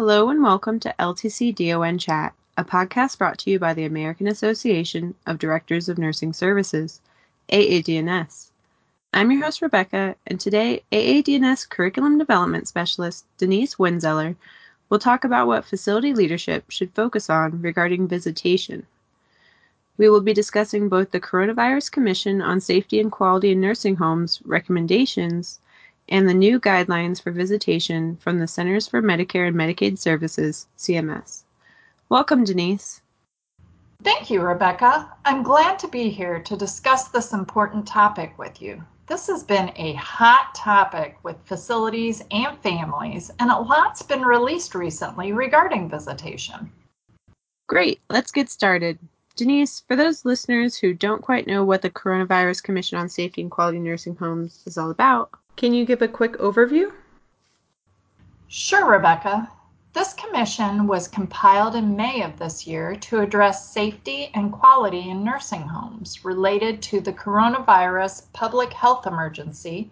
Hello and welcome to LTC DON Chat, a podcast brought to you by the American Association of Directors of Nursing Services, AADNS. I'm your host, Rebecca, and today AADNS Curriculum Development Specialist Denise Wenzeller will talk about what facility leadership should focus on regarding visitation. We will be discussing both the Coronavirus Commission on Safety and Quality in Nursing Homes recommendations and the new guidelines for visitation from the Centers for Medicare and Medicaid Services, CMS. Welcome, Denise. Thank you, Rebecca. I'm glad to be here to discuss this important topic with you. This has been a hot topic with facilities and families, and a lot's been released recently regarding visitation. Great, let's get started. Denise, for those listeners who don't quite know what the Coronavirus Commission on Safety and Quality in Nursing Homes is all about, can you give a quick overview? Sure, Rebecca. This commission was compiled in May of this year to address safety and quality in nursing homes related to the coronavirus public health emergency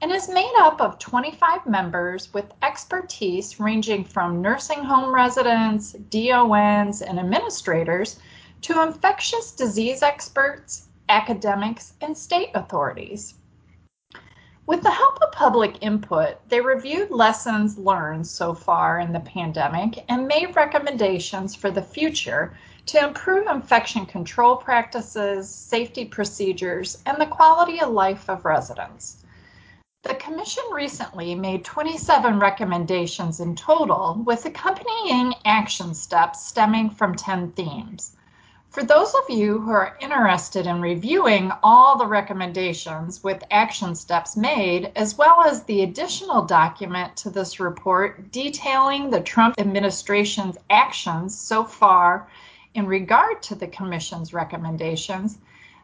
and is made up of 25 members with expertise ranging from nursing home residents, DONs, and administrators to infectious disease experts, academics, and state authorities. With the help of public input, they reviewed lessons learned so far in the pandemic and made recommendations for the future to improve infection control practices, safety procedures, and the quality of life of residents. The Commission recently made 27 recommendations in total, with accompanying action steps stemming from 10 themes. For those of you who are interested in reviewing all the recommendations with action steps made, as well as the additional document to this report detailing the Trump administration's actions so far in regard to the Commission's recommendations,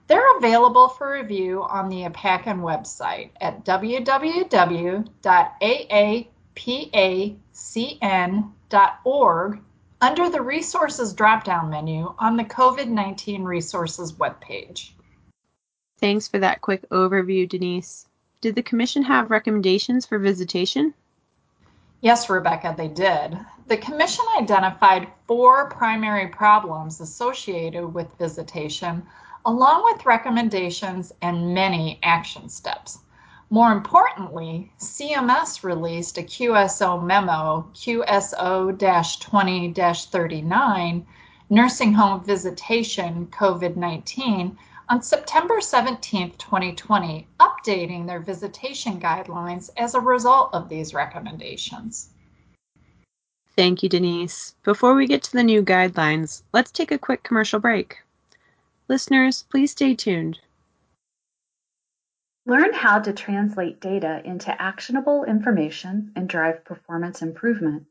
they're available for review on the AAPACN website at www.aapacn.org under the Resources drop-down menu on the COVID-19 Resources webpage. Thanks for that quick overview, Denise. Did the Commission have recommendations for visitation? Yes, Rebecca, they did. The Commission identified four primary problems associated with visitation, along with recommendations and many action steps. More importantly, CMS released a QSO memo, QSO-20-39, Nursing Home Visitation COVID-19, on September 17, 2020, updating their visitation guidelines as a result of these recommendations. Thank you, Denise. Before we get to the new guidelines, let's take a quick commercial break. Listeners, please stay tuned. Learn how to translate data into actionable information and drive performance improvement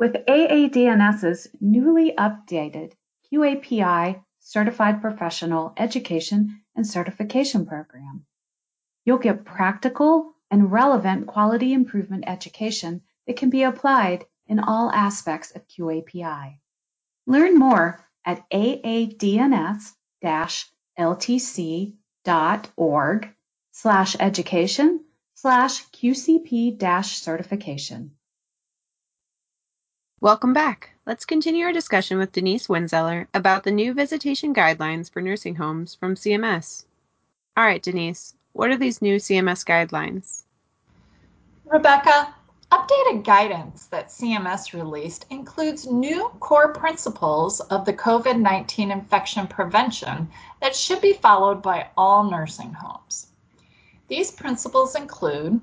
with AADNS's newly updated QAPI Certified Professional Education and Certification Program. You'll get practical and relevant quality improvement education that can be applied in all aspects of QAPI. Learn more at aadns-ltc.org slash education slash QCP dash certification. Welcome back. Let's continue our discussion with Denise Wenzeller about the new visitation guidelines for nursing homes from CMS. All right, Denise, what are these new CMS guidelines? Rebecca, updated guidance that CMS released includes new core principles of the COVID 19 infection prevention that should be followed by all nursing homes. These principles include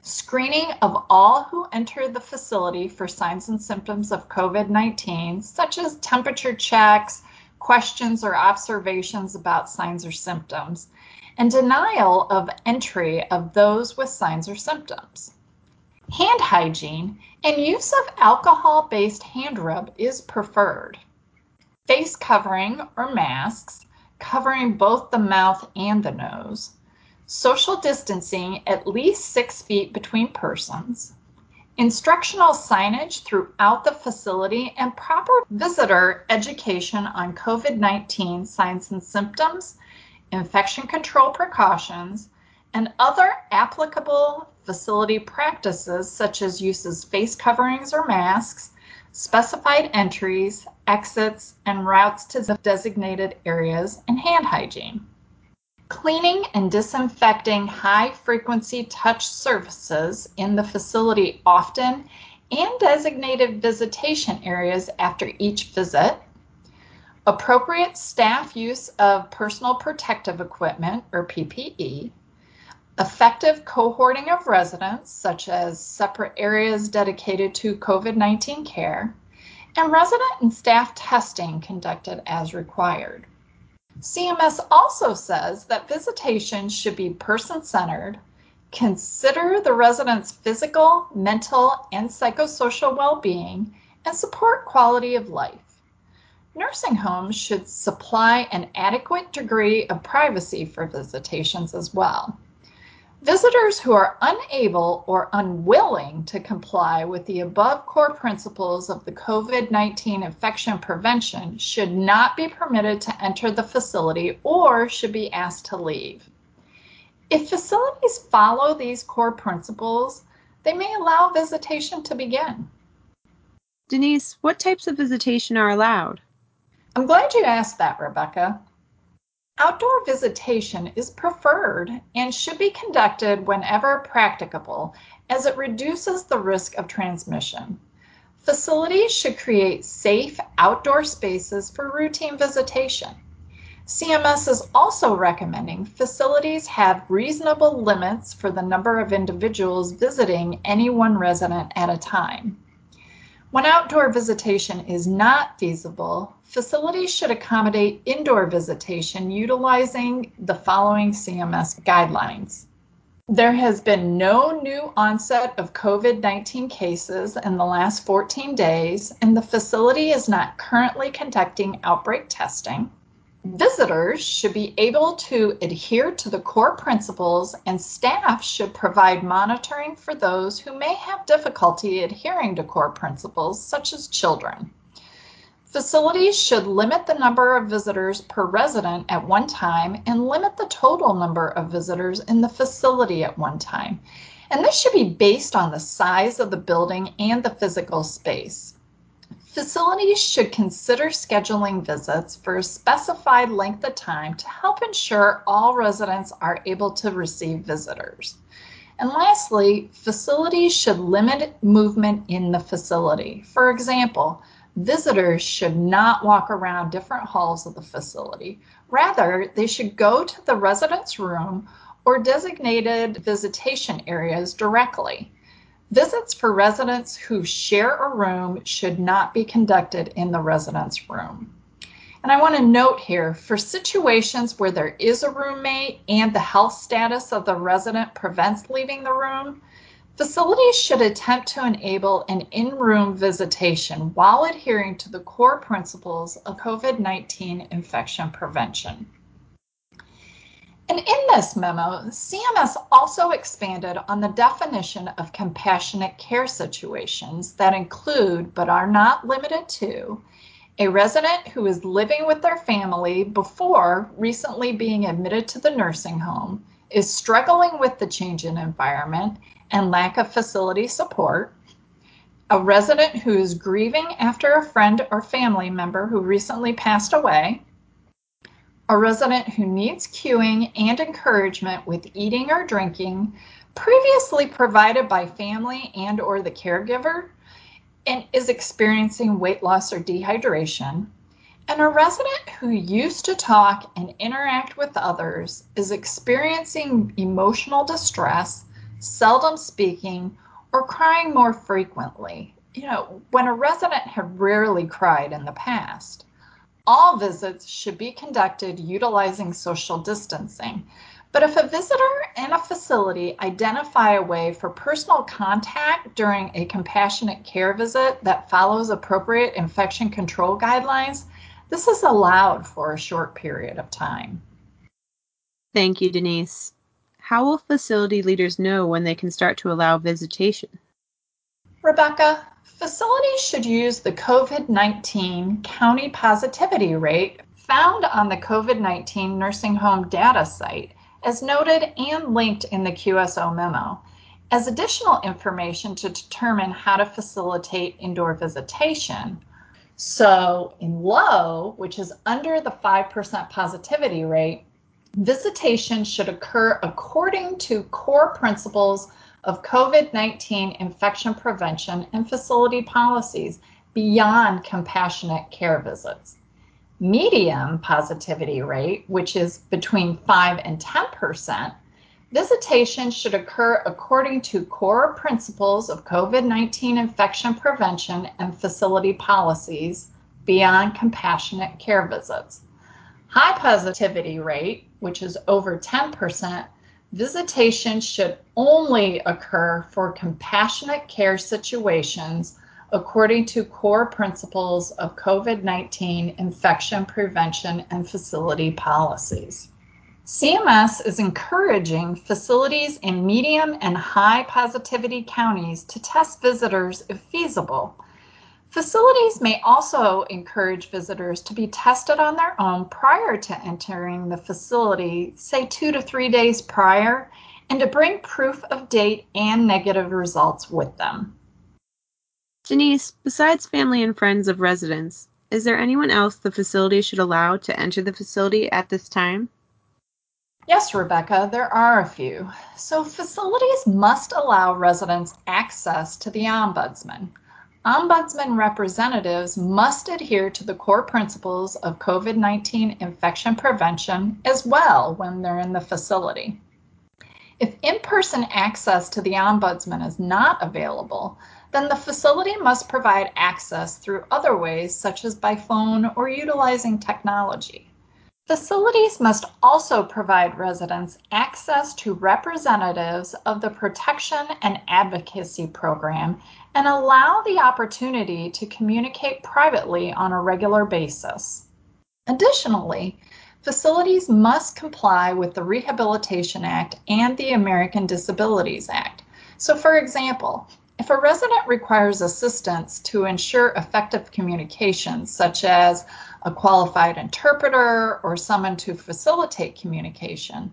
screening of all who enter the facility for signs and symptoms of COVID-19, such as temperature checks, questions or observations about signs or symptoms, and denial of entry of those with signs or symptoms. Hand hygiene and use of alcohol-based hand rub is preferred. Face covering or masks, covering both the mouth and the nose, social distancing at least six feet between persons, instructional signage throughout the facility, and proper visitor education on COVID 19 signs and symptoms, infection control precautions, and other applicable facility practices such as uses face coverings or masks, specified entries, exits, and routes to designated areas, and hand hygiene. Cleaning and disinfecting high frequency touch surfaces in the facility often and designated visitation areas after each visit. Appropriate staff use of personal protective equipment or PPE. Effective cohorting of residents, such as separate areas dedicated to COVID 19 care, and resident and staff testing conducted as required. CMS also says that visitation should be person centered, consider the resident's physical, mental, and psychosocial well being, and support quality of life. Nursing homes should supply an adequate degree of privacy for visitations as well. Visitors who are unable or unwilling to comply with the above core principles of the COVID 19 infection prevention should not be permitted to enter the facility or should be asked to leave. If facilities follow these core principles, they may allow visitation to begin. Denise, what types of visitation are allowed? I'm glad you asked that, Rebecca. Outdoor visitation is preferred and should be conducted whenever practicable as it reduces the risk of transmission. Facilities should create safe outdoor spaces for routine visitation. CMS is also recommending facilities have reasonable limits for the number of individuals visiting any one resident at a time. When outdoor visitation is not feasible, facilities should accommodate indoor visitation utilizing the following CMS guidelines. There has been no new onset of COVID 19 cases in the last 14 days, and the facility is not currently conducting outbreak testing. Visitors should be able to adhere to the core principles, and staff should provide monitoring for those who may have difficulty adhering to core principles, such as children. Facilities should limit the number of visitors per resident at one time and limit the total number of visitors in the facility at one time. And this should be based on the size of the building and the physical space. Facilities should consider scheduling visits for a specified length of time to help ensure all residents are able to receive visitors. And lastly, facilities should limit movement in the facility. For example, visitors should not walk around different halls of the facility. Rather, they should go to the resident's room or designated visitation areas directly. Visits for residents who share a room should not be conducted in the resident's room. And I want to note here for situations where there is a roommate and the health status of the resident prevents leaving the room, facilities should attempt to enable an in room visitation while adhering to the core principles of COVID 19 infection prevention. And in this memo, CMS also expanded on the definition of compassionate care situations that include, but are not limited to, a resident who is living with their family before recently being admitted to the nursing home, is struggling with the change in environment and lack of facility support, a resident who is grieving after a friend or family member who recently passed away, a resident who needs cueing and encouragement with eating or drinking previously provided by family and or the caregiver and is experiencing weight loss or dehydration and a resident who used to talk and interact with others is experiencing emotional distress, seldom speaking, or crying more frequently. You know, when a resident had rarely cried in the past. All visits should be conducted utilizing social distancing. But if a visitor and a facility identify a way for personal contact during a compassionate care visit that follows appropriate infection control guidelines, this is allowed for a short period of time. Thank you, Denise. How will facility leaders know when they can start to allow visitation? Rebecca, Facilities should use the COVID 19 county positivity rate found on the COVID 19 nursing home data site, as noted and linked in the QSO memo. As additional information to determine how to facilitate indoor visitation, so in low, which is under the 5% positivity rate, visitation should occur according to core principles of COVID 19 infection prevention and facility policies beyond compassionate care visits. Medium positivity rate, which is between 5 and 10%, visitation should occur according to core principles of COVID 19 infection prevention and facility policies beyond compassionate care visits. High positivity rate, which is over 10%, visitation should only occur for compassionate care situations according to core principles of COVID 19 infection prevention and facility policies. CMS is encouraging facilities in medium and high positivity counties to test visitors if feasible Facilities may also encourage visitors to be tested on their own prior to entering the facility, say two to three days prior, and to bring proof of date and negative results with them. Denise, besides family and friends of residents, is there anyone else the facility should allow to enter the facility at this time? Yes, Rebecca, there are a few. So, facilities must allow residents access to the Ombudsman. Ombudsman representatives must adhere to the core principles of COVID 19 infection prevention as well when they're in the facility. If in person access to the Ombudsman is not available, then the facility must provide access through other ways, such as by phone or utilizing technology. Facilities must also provide residents access to representatives of the Protection and Advocacy Program and allow the opportunity to communicate privately on a regular basis. Additionally, facilities must comply with the Rehabilitation Act and the American Disabilities Act. So, for example, if a resident requires assistance to ensure effective communication, such as a qualified interpreter or someone to facilitate communication,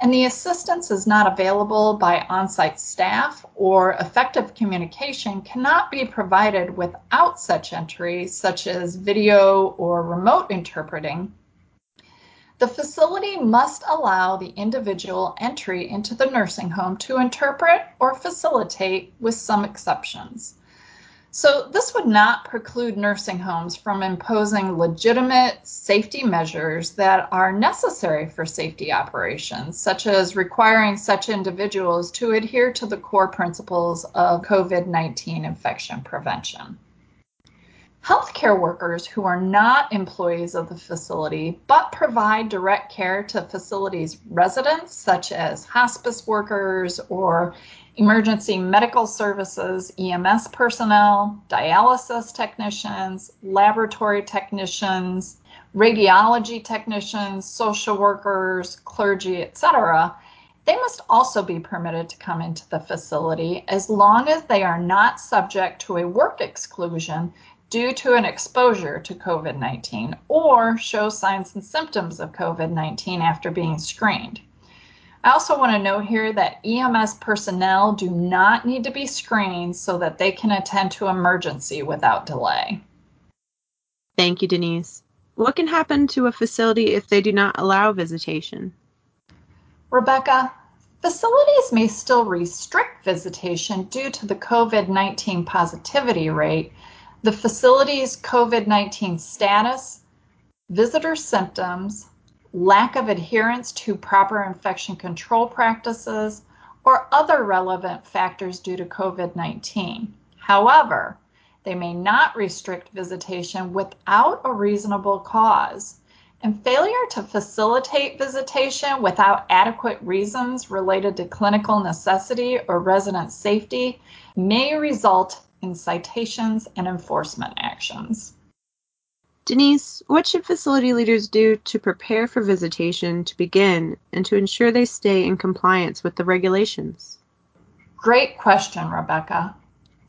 and the assistance is not available by on site staff or effective communication cannot be provided without such entry, such as video or remote interpreting, the facility must allow the individual entry into the nursing home to interpret or facilitate with some exceptions. So, this would not preclude nursing homes from imposing legitimate safety measures that are necessary for safety operations, such as requiring such individuals to adhere to the core principles of COVID 19 infection prevention. Healthcare workers who are not employees of the facility but provide direct care to facilities residents, such as hospice workers or emergency medical services, EMS personnel, dialysis technicians, laboratory technicians, radiology technicians, social workers, clergy, etc. They must also be permitted to come into the facility as long as they are not subject to a work exclusion due to an exposure to COVID 19 or show signs and symptoms of COVID 19 after being screened. I also want to note here that EMS personnel do not need to be screened so that they can attend to emergency without delay. Thank you, Denise. What can happen to a facility if they do not allow visitation? Rebecca, facilities may still restrict visitation due to the COVID 19 positivity rate, the facility's COVID 19 status, visitor symptoms, lack of adherence to proper infection control practices, or other relevant factors due to COVID 19. However, they may not restrict visitation without a reasonable cause. And failure to facilitate visitation without adequate reasons related to clinical necessity or resident safety may result in citations and enforcement actions. Denise, what should facility leaders do to prepare for visitation to begin and to ensure they stay in compliance with the regulations? Great question, Rebecca.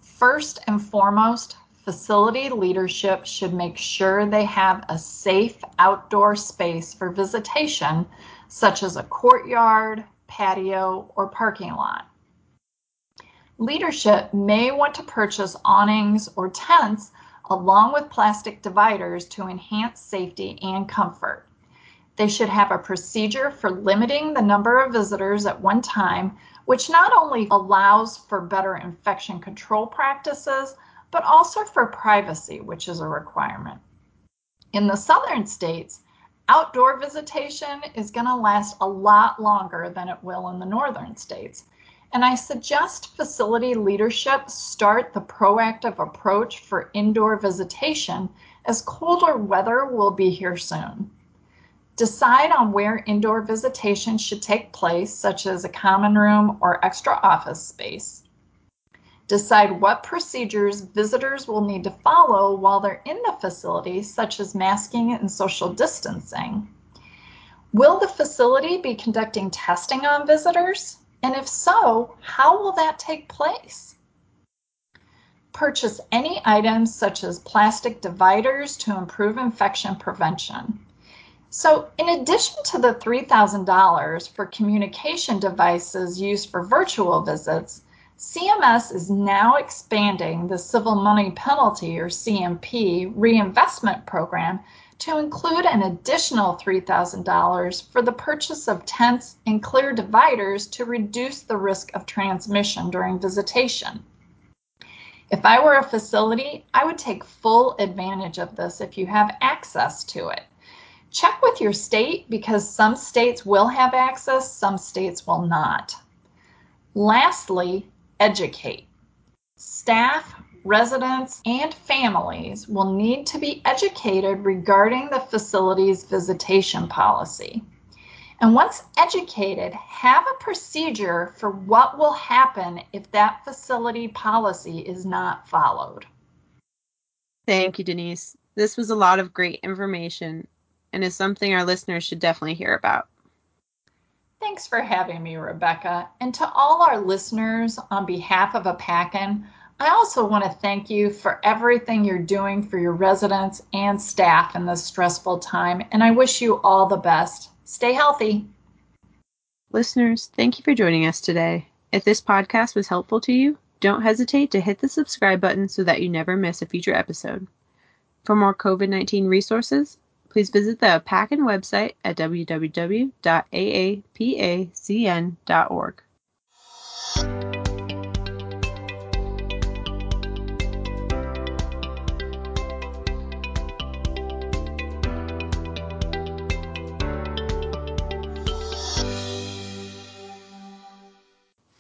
First and foremost, facility leadership should make sure they have a safe outdoor space for visitation, such as a courtyard, patio, or parking lot. Leadership may want to purchase awnings or tents along with plastic dividers to enhance safety and comfort. They should have a procedure for limiting the number of visitors at one time, which not only allows for better infection control practices, but also for privacy, which is a requirement. In the southern states, outdoor visitation is going to last a lot longer than it will in the northern states. And I suggest facility leadership start the proactive approach for indoor visitation as colder weather will be here soon. Decide on where indoor visitation should take place, such as a common room or extra office space. Decide what procedures visitors will need to follow while they're in the facility, such as masking and social distancing. Will the facility be conducting testing on visitors? And if so, how will that take place? Purchase any items such as plastic dividers to improve infection prevention. So, in addition to the $3,000 for communication devices used for virtual visits, CMS is now expanding the Civil Money Penalty or CMP reinvestment program to include an additional $3,000 for the purchase of tents and clear dividers to reduce the risk of transmission during visitation. If I were a facility, I would take full advantage of this if you have access to it. Check with your state because some states will have access, some states will not. Lastly, educate. Staff, residents, and families will need to be educated regarding the facility's visitation policy. And once educated, have a procedure for what will happen if that facility policy is not followed. Thank you, Denise. This was a lot of great information and is something our listeners should definitely hear about. Thanks for having me, Rebecca. And to all our listeners, on behalf of AAPACN, I also want to thank you for everything you're doing for your residents and staff in this stressful time, and I wish you all the best. Stay healthy. Listeners, thank you for joining us today. If this podcast was helpful to you, don't hesitate to hit the subscribe button so that you never miss a future episode. For more COVID 19 resources, please visit the AAPACN website at www.aapacn.org.